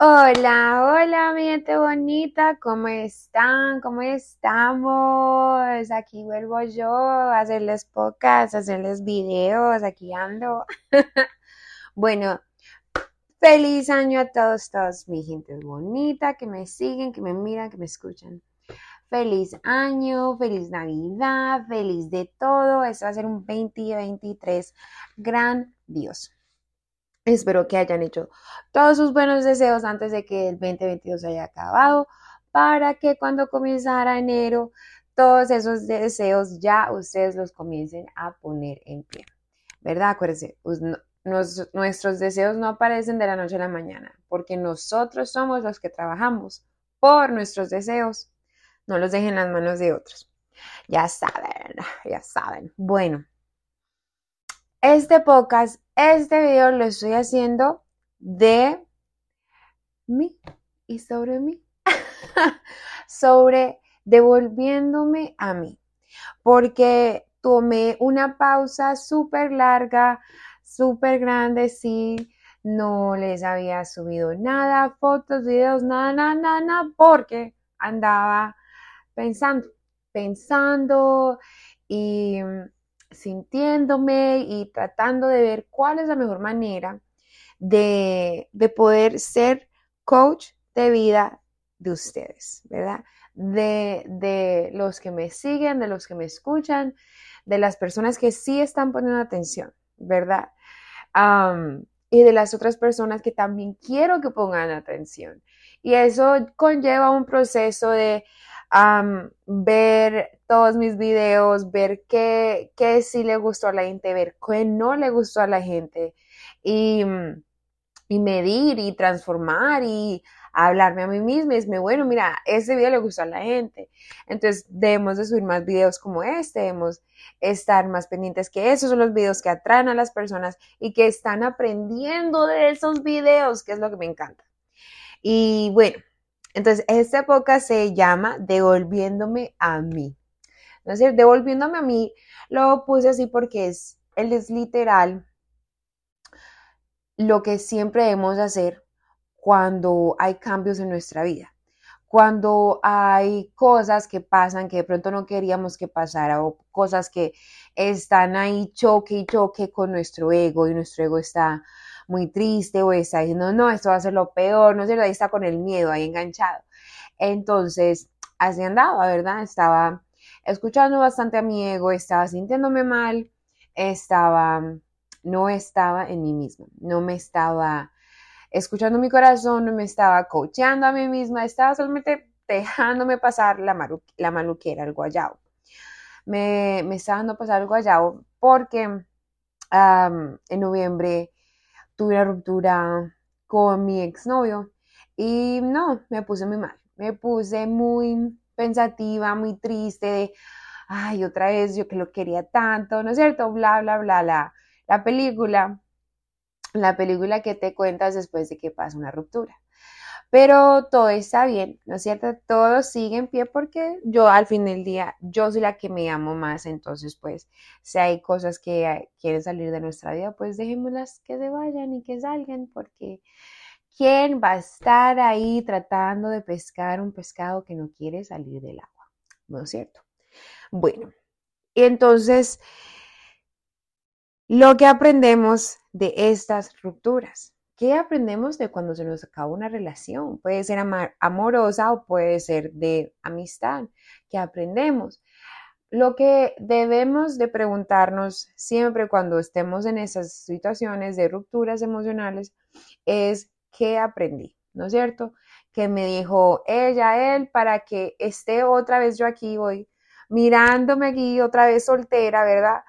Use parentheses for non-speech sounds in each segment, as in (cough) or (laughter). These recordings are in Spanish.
Hola, hola, mi gente bonita, ¿cómo están? ¿Cómo estamos? Aquí vuelvo yo a hacerles podcasts, a hacerles videos, aquí ando. (laughs) bueno, feliz año a todos, todos mi gente bonita que me siguen, que me miran, que me escuchan. Feliz año, feliz Navidad, feliz de todo. Esto va a ser un 2023 grandioso. Espero que hayan hecho todos sus buenos deseos antes de que el 2022 haya acabado para que cuando comenzara enero todos esos deseos ya ustedes los comiencen a poner en pie. ¿Verdad? Acuérdense, pues, nuestros deseos no aparecen de la noche a la mañana porque nosotros somos los que trabajamos por nuestros deseos. No los dejen en las manos de otros. Ya saben, ya saben. Bueno, este podcast, este video lo estoy haciendo de mí y sobre mí. (laughs) sobre devolviéndome a mí. Porque tomé una pausa súper larga, súper grande, sí. No les había subido nada, fotos, videos, nada, nada, nada, nada, porque andaba pensando, pensando y sintiéndome y tratando de ver cuál es la mejor manera de, poder ser coach de vida de ustedes, ¿verdad? De, de, los que me siguen, de los que me escuchan, de las personas que sí están poniendo atención, ¿verdad? y de las otras personas que también quiero que pongan atención. Y eso conlleva un proceso de ver todos mis videos, ver qué, qué sí le gustó a la gente, ver qué no le gustó a la gente y, y medir y transformar y hablarme a mí misma y decirme, bueno, mira, ese video le gustó a la gente. Entonces debemos de subir más videos como este, debemos estar más pendientes que esos son los videos que atraen a las personas y que están aprendiendo de esos videos, que es lo que me encanta. Y bueno, entonces, esta época se llama Devolviéndome a mí. ¿No es Devolviéndome a mí lo puse así porque es, él es literal lo que siempre debemos hacer cuando hay cambios en nuestra vida. Cuando hay cosas que pasan que de pronto no queríamos que pasara o cosas que están ahí choque y choque con nuestro ego y nuestro ego está muy triste o está diciendo, no, esto va a ser lo peor, no sé, ahí está con el miedo ahí enganchado. Entonces, así andaba, ¿verdad? Estaba escuchando bastante a mi ego, estaba sintiéndome mal, estaba, no estaba en mí misma, no me estaba escuchando mi corazón, no me estaba coacheando a mí misma, estaba solamente dejándome pasar la, la maluquera, el guayabo. Me, me estaba dando pasar el guayabo porque en noviembre tuve una ruptura con mi exnovio y no, me puse muy mal, me puse muy pensativa, muy triste de, ay, otra vez yo que lo quería tanto, ¿no es cierto? Bla, bla, bla, la, la película, la película que te cuentas después de que pasa una ruptura. Pero todo está bien, ¿no es cierto? Todo sigue en pie porque yo al fin del día, yo soy la que me amo más, entonces pues si hay cosas que quieren salir de nuestra vida, pues dejémoslas que se vayan y que salgan porque ¿quién va a estar ahí tratando de pescar un pescado que no quiere salir del agua? ¿No es cierto? Bueno, entonces, lo que aprendemos de estas rupturas. ¿Qué aprendemos de cuando se nos acaba una relación? Puede ser amorosa o puede ser de amistad. ¿Qué aprendemos? Lo que debemos de preguntarnos siempre cuando estemos en esas situaciones de rupturas emocionales es ¿qué aprendí? ¿No es cierto? Que me dijo ella, él, para que esté otra vez yo aquí hoy, mirándome aquí otra vez soltera, ¿verdad?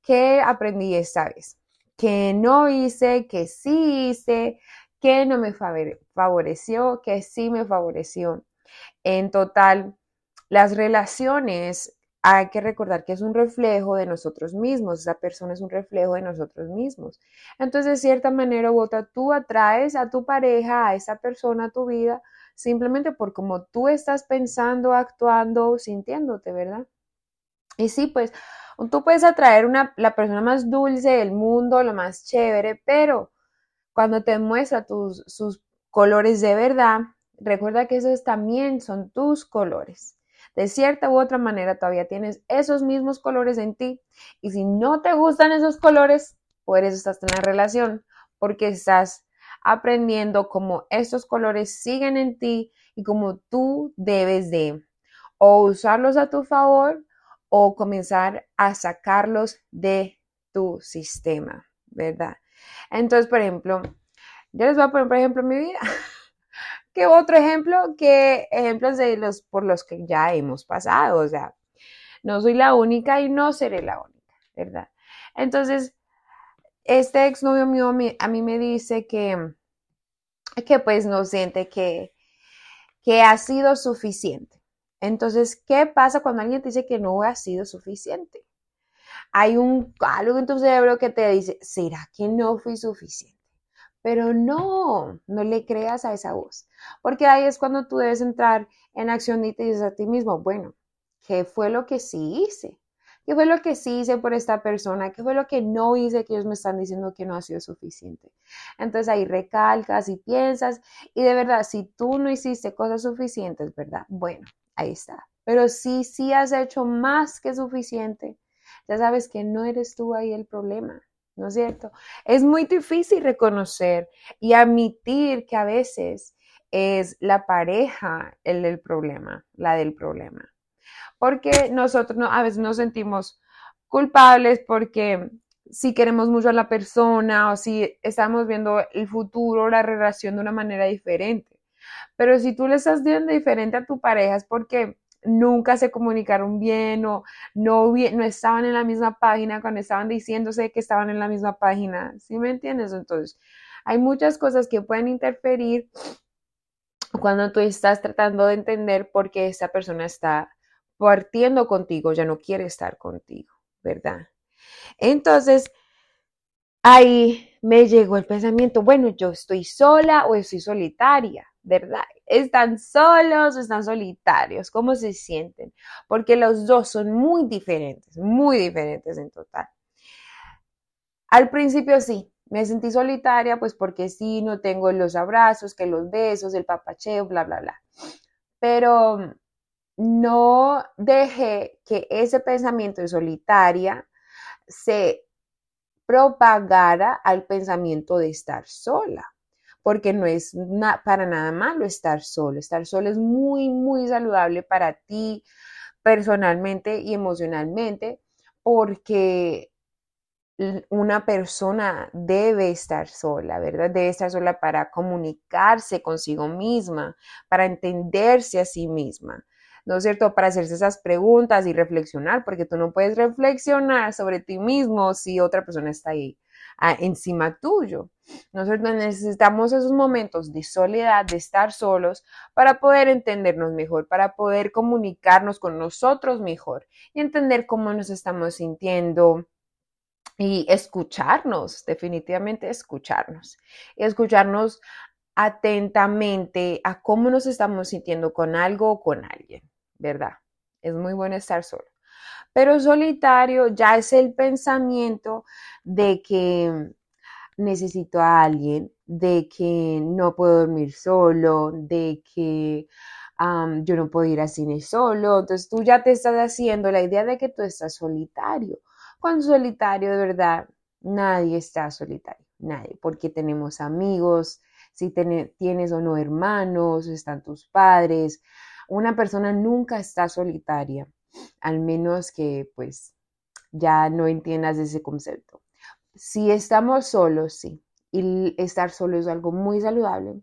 ¿Qué aprendí esta vez? Que no hice, que sí hice, que no me favoreció, que sí me favoreció. En total, las relaciones hay que recordar que es un reflejo de nosotros mismos, esa persona es un reflejo de nosotros mismos. Entonces, de cierta manera u otra, tú atraes a tu pareja, a esa persona, a tu vida, simplemente por cómo tú estás pensando, actuando, sintiéndote, ¿verdad? Y sí, pues Tú puedes atraer una, la persona más dulce del mundo, lo más chévere, pero cuando te muestra tus, sus colores de verdad, recuerda que esos también son tus colores. De cierta u otra manera todavía tienes esos mismos colores en ti y si no te gustan esos colores, por eso estás en la relación, porque estás aprendiendo cómo estos colores siguen en ti y cómo tú debes de o usarlos a tu favor o comenzar a sacarlos de tu sistema, ¿verdad? Entonces, por ejemplo, yo les voy a poner, por ejemplo, mi vida. (laughs) ¿Qué otro ejemplo? Que ejemplos de los por los que ya hemos pasado, o sea, no soy la única y no seré la única, ¿verdad? Entonces, este exnovio mío a mí me dice que, que pues no siente que, que ha sido suficiente. Entonces, ¿qué pasa cuando alguien te dice que no ha sido suficiente? Hay un algo en tu cerebro que te dice, ¿será que no fui suficiente? Pero no, no le creas a esa voz, porque ahí es cuando tú debes entrar en acción y te dices a ti mismo, bueno, ¿qué fue lo que sí hice? ¿Qué fue lo que sí hice por esta persona? ¿Qué fue lo que no hice que ellos me están diciendo que no ha sido suficiente? Entonces ahí recalcas y piensas y de verdad, si tú no hiciste cosas suficientes, ¿verdad? Bueno, ahí está. Pero si sí has hecho más que suficiente, ya sabes que no eres tú ahí el problema. ¿no es cierto? Es muy difícil reconocer y admitir que a veces es la pareja el del problema, la del problema. Porque nosotros a veces nos sentimos culpables porque si queremos mucho a la persona o si estamos viendo el futuro, la relación de una manera diferente. Pero si tú le estás viendo diferente a tu pareja es porque nunca se comunicaron bien o no, no estaban en la misma página cuando estaban diciéndose que estaban en la misma página. ¿Sí me entiendes? Entonces, hay muchas cosas que pueden interferir cuando tú estás tratando de entender por qué esa persona está partiendo contigo, ya no quiere estar contigo, ¿verdad? Entonces, ahí me llegó el pensamiento, bueno, yo estoy sola o estoy solitaria. ¿Verdad? ¿Están solos o están solitarios? ¿Cómo se sienten? Porque los dos son muy diferentes, muy diferentes en total. Al principio sí, me sentí solitaria, pues porque sí, no tengo los abrazos, que los besos, el papacheo, bla, bla, bla. Pero no dejé que ese pensamiento de solitaria se propagara al pensamiento de estar sola porque no es para nada malo estar solo. Estar solo es muy, muy saludable para ti personalmente y emocionalmente, porque una persona debe estar sola, ¿verdad? Debe estar sola para comunicarse consigo misma, para entenderse a sí misma, ¿no es cierto? Para hacerse esas preguntas y reflexionar, porque tú no puedes reflexionar sobre ti mismo si otra persona está ahí encima tuyo. Nosotros necesitamos esos momentos de soledad, de estar solos, para poder entendernos mejor, para poder comunicarnos con nosotros mejor y entender cómo nos estamos sintiendo y escucharnos, definitivamente escucharnos. Y escucharnos atentamente a cómo nos estamos sintiendo con algo o con alguien, ¿verdad? Es muy bueno estar solo. Pero solitario ya es el pensamiento de que necesito a alguien, de que no puedo dormir solo, de que yo no puedo ir al cine solo. Entonces tú ya te estás haciendo la idea de que tú estás solitario. Cuando solitario, de verdad, nadie está solitario, nadie, porque tenemos amigos, si tienes o no hermanos, están tus padres. Una persona nunca está solitaria al menos que pues ya no entiendas ese concepto. Si estamos solos, sí, y estar solo es algo muy saludable,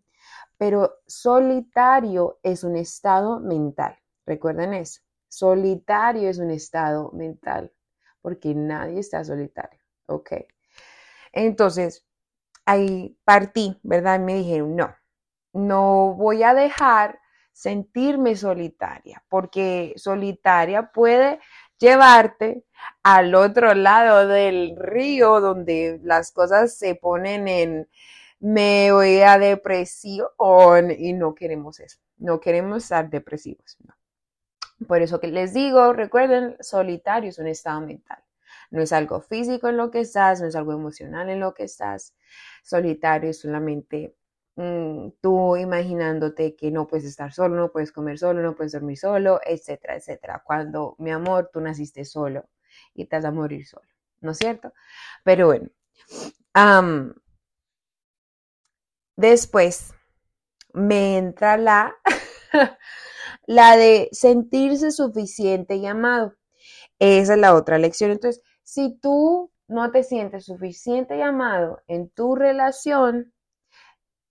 pero solitario es un estado mental. Recuerden eso. Solitario es un estado mental, porque nadie está solitario. Ok. Entonces, ahí partí, ¿verdad? Me dijeron, no, no voy a dejar sentirme solitaria, porque solitaria puede llevarte al otro lado del río donde las cosas se ponen en me voy a depresión y no queremos eso, no queremos estar depresivos. Por eso que les digo, recuerden, solitario es un estado mental. No es algo físico en lo que estás, no es algo emocional en lo que estás. Solitario es solamente mm, tú imaginándote que no puedes estar solo, no puedes comer solo, no puedes dormir solo, etcétera, etcétera. Cuando, mi amor, tú naciste solo y te vas a morir solo, ¿no es cierto? Pero bueno, después me entra la, (laughs) la de sentirse suficiente y amado. Esa es la otra lección. Entonces, si tú no te sientes suficiente y amado en tu relación,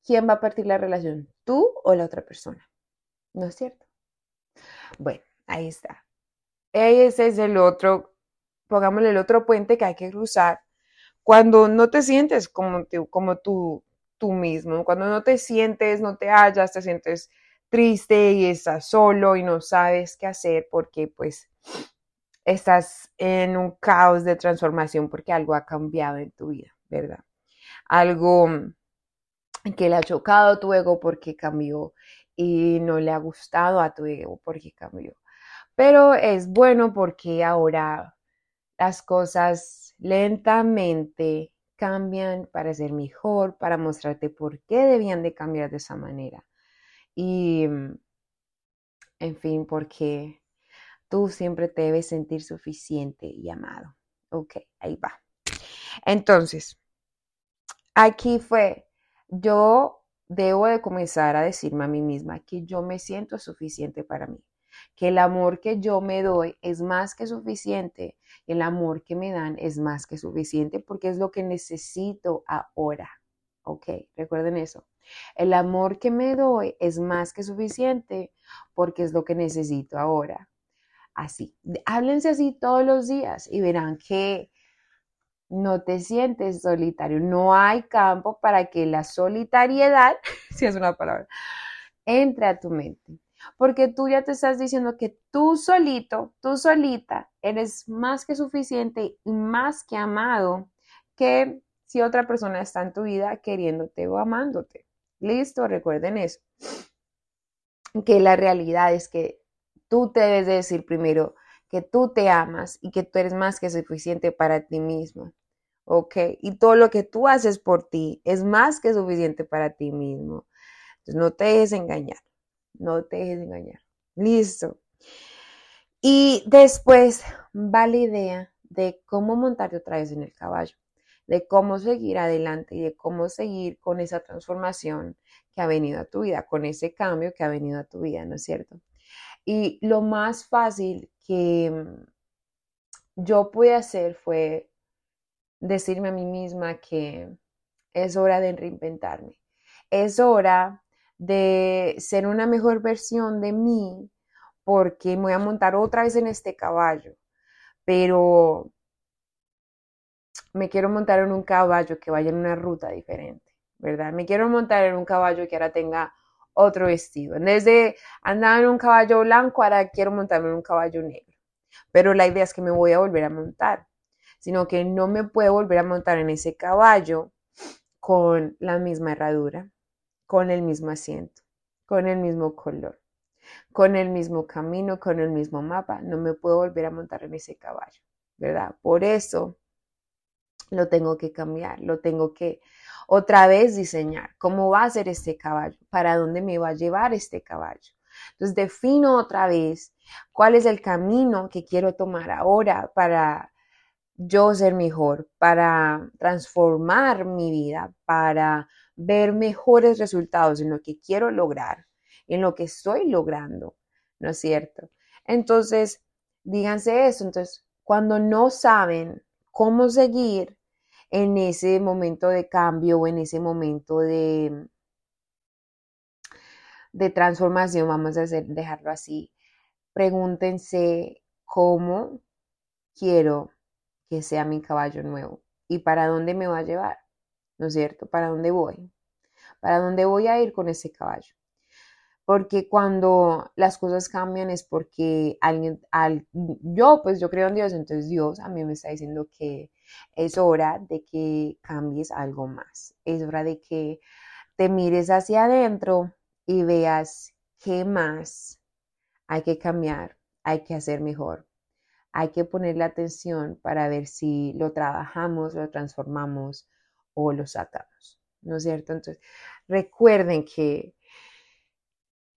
¿quién va a partir la relación? ¿Tú o la otra persona? ¿No es cierto? Bueno, ahí está. Ese es el otro, pongámosle el otro puente que hay que cruzar cuando no te sientes como, como tú, tú mismo, cuando no te sientes, no te hallas, te sientes triste y estás solo y no sabes qué hacer porque pues estás en un caos de transformación porque algo ha cambiado en tu vida, ¿verdad? Algo que le ha chocado tu ego porque cambió y no le ha gustado a tu ego porque cambió. Pero es bueno porque ahora las cosas lentamente cambian para ser mejor, para mostrarte por qué debían de cambiar de esa manera. Y, en fin, porque tú siempre te debes sentir suficiente y amado. Ok, ahí va. Entonces, aquí fue, yo debo de comenzar a decirme a mí misma que yo me siento suficiente para mí, que el amor que yo me doy es más que suficiente, el amor que me dan es más que suficiente porque es lo que necesito ahora. Ok, recuerden eso. El amor que me doy es más que suficiente porque es lo que necesito ahora así. Háblense así todos los días y verán que no te sientes solitario. No hay campo para que la solitariedad, (laughs) si es una palabra, entre a tu mente. Porque tú ya te estás diciendo que tú solito, tú solita, eres más que suficiente y más que amado que si otra persona está en tu vida queriéndote o amándote. Listo, recuerden eso. Que la realidad es que tú te debes de decir primero que tú te amas y que tú eres más que suficiente para ti mismo. ¿Ok? Y todo lo que tú haces por ti es más que suficiente para ti mismo. Entonces no te dejes engañar. No te dejes engañar. Listo. Y después va la idea de cómo montarte otra vez en el caballo, de cómo seguir adelante y de cómo seguir con esa transformación que ha venido a tu vida, con ese cambio que ha venido a tu vida, ¿no es cierto? Y lo más fácil que yo pude hacer fue decirme a mí misma que es hora de reinventarme. Es hora de ser una mejor versión de mí porque me voy a montar otra vez en este caballo. Pero me quiero montar en un caballo que vaya en una ruta diferente, ¿verdad? Me quiero montar en un caballo que ahora tenga otro vestido. En vez de andar en un caballo blanco, ahora quiero montarme en un caballo negro. Pero la idea es que me voy a volver a montar, sino que no me puedo volver a montar en ese caballo con la misma herradura, con el mismo asiento, con el mismo color, con el mismo camino, con el mismo mapa. No me puedo volver a montar en ese caballo, ¿verdad? Por eso lo tengo que cambiar, lo tengo que otra vez diseñar cómo va a ser este caballo, para dónde me va a llevar este caballo. Entonces defino otra vez cuál es el camino que quiero tomar ahora para yo ser mejor, para transformar mi vida, para ver mejores resultados en lo que quiero lograr, en lo que estoy logrando, ¿no es cierto? Entonces, díganse eso. Entonces, cuando no saben cómo seguir, en ese momento de cambio o en ese momento de, de transformación, vamos a dejarlo así, pregúntense cómo quiero que sea mi caballo nuevo y para dónde me va a llevar, ¿no es cierto? ¿Para dónde voy? ¿Para dónde voy a ir con ese caballo? porque cuando las cosas cambian es porque alguien, al, yo pues yo creo en Dios, entonces Dios a mí me está diciendo que es hora de que cambies algo más, es hora de que te mires hacia adentro y veas qué más hay que cambiar, hay que hacer mejor, hay que ponerle atención para ver si lo trabajamos, lo transformamos o lo sacamos, ¿no es cierto? Entonces, recuerden que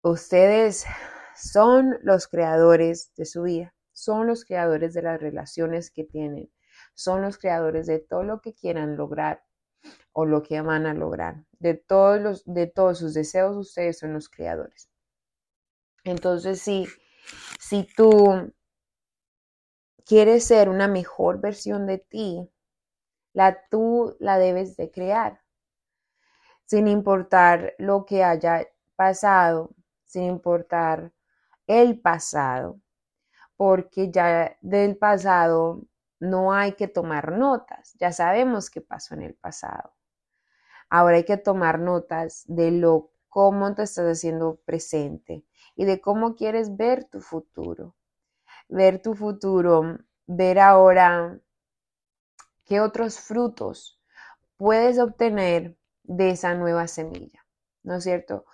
ustedes son los creadores de su vida, son los creadores de las relaciones que tienen, son los creadores de todo lo que quieran lograr o lo que van a lograr. De todos, los, de todos sus deseos, ustedes son los creadores. Entonces, si, si tú quieres ser una mejor versión de ti, la tú la debes de crear, sin importar lo que haya pasado, sin importar el pasado, porque ya del pasado no hay que tomar notas, ya sabemos qué pasó en el pasado. Ahora hay que tomar notas de lo cómo te estás haciendo presente y de cómo quieres ver tu futuro. Ver tu futuro, ver ahora qué otros frutos puedes obtener de esa nueva semilla, ¿no es cierto?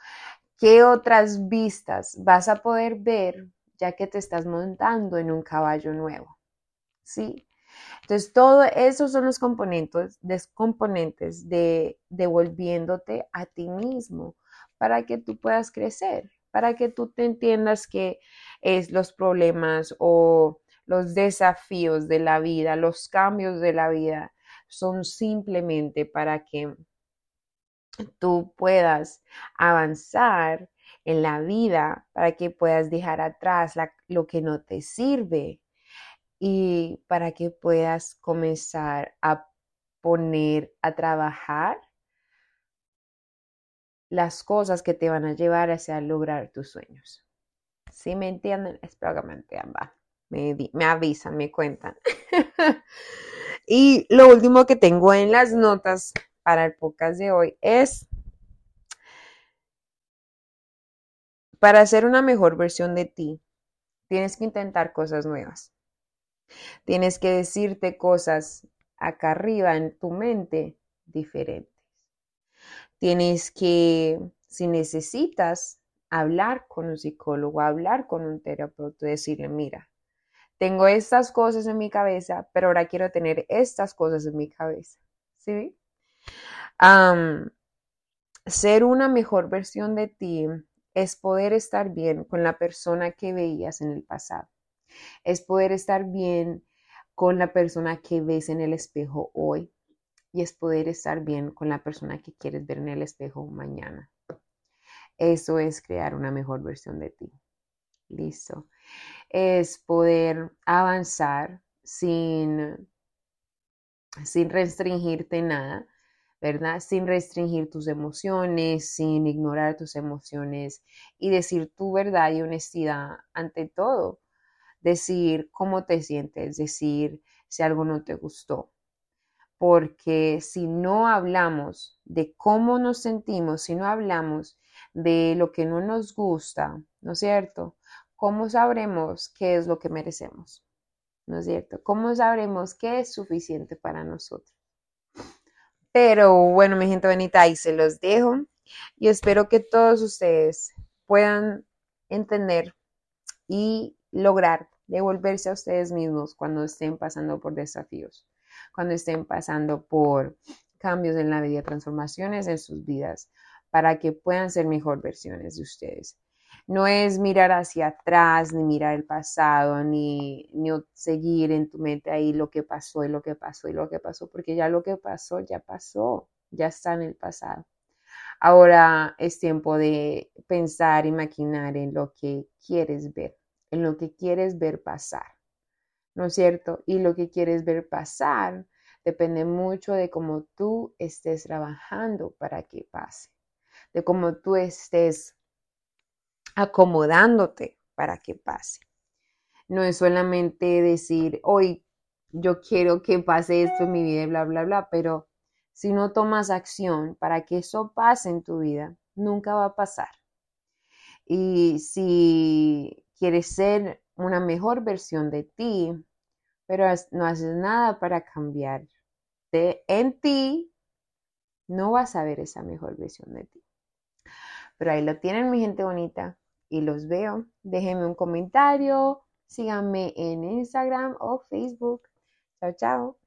¿Qué otras vistas vas a poder ver ya que te estás montando en un caballo nuevo? ¿Sí? Entonces, todo esos son los componentes, componentes de devolviéndote a ti mismo para que tú puedas crecer, para que tú te entiendas que es los problemas o los desafíos de la vida, los cambios de la vida, son simplemente para que tú puedas avanzar en la vida, para que puedas dejar atrás lo que no te sirve y para que puedas comenzar a poner a trabajar las cosas que te van a llevar hacia lograr tus sueños. ¿Sí me entienden? Espero que me entiendan. Me, me avisan, me cuentan. (laughs) y lo último que tengo en las notas para el podcast de hoy es para ser una mejor versión de ti, tienes que intentar cosas nuevas. Tienes que decirte cosas acá arriba en tu mente diferentes. Tienes que, si necesitas, hablar con un psicólogo, hablar con un terapeuta, decirle, mira, tengo estas cosas en mi cabeza, pero ahora quiero tener estas cosas en mi cabeza. ¿Sí? ser una mejor versión de ti es poder estar bien con la persona que veías en el pasado. Es poder estar bien con la persona que ves en el espejo hoy y es poder estar bien con la persona que quieres ver en el espejo mañana. Eso es crear una mejor versión de ti. Listo. Es poder avanzar sin, sin restringirte nada, ¿verdad? Sin restringir tus emociones, sin ignorar tus emociones y decir tu verdad y honestidad ante todo. Decir cómo te sientes, decir si algo no te gustó, porque si no hablamos de cómo nos sentimos, si no hablamos de lo que no nos gusta, ¿no es cierto? ¿Cómo sabremos qué es lo que merecemos? ¿No es cierto? ¿Cómo sabremos qué es suficiente para nosotros? Pero bueno, mi gente bonita, ahí se los dejo y espero que todos ustedes puedan entender y lograr devolverse a ustedes mismos cuando estén pasando por desafíos cuando estén pasando por cambios en la vida, transformaciones en sus vidas, para que puedan ser mejor versiones de ustedes. No es mirar hacia atrás, ni mirar el pasado, ni, ni seguir en tu mente ahí lo que pasó y lo que pasó y lo que pasó, porque ya lo que pasó, ya pasó, ya está en el pasado. Ahora es tiempo de pensar y maquinar en lo que quieres ver, en lo que quieres ver pasar. ¿No es cierto? Y lo que quieres ver pasar depende mucho de cómo tú estés trabajando para que pase, de cómo tú estés acomodándote para que pase. No es solamente decir, hoy yo quiero que pase esto en mi vida bla, bla, bla, pero si no tomas acción para que eso pase en tu vida, nunca va a pasar. Y si quieres ser una mejor versión de ti, pero no haces nada para cambiar en ti, no vas a ver esa mejor versión de ti. Pero ahí lo tienen mi gente bonita y los veo. Déjenme un comentario, síganme en Instagram o Facebook. Chao, chao.